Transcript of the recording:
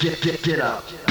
get, get, get, up.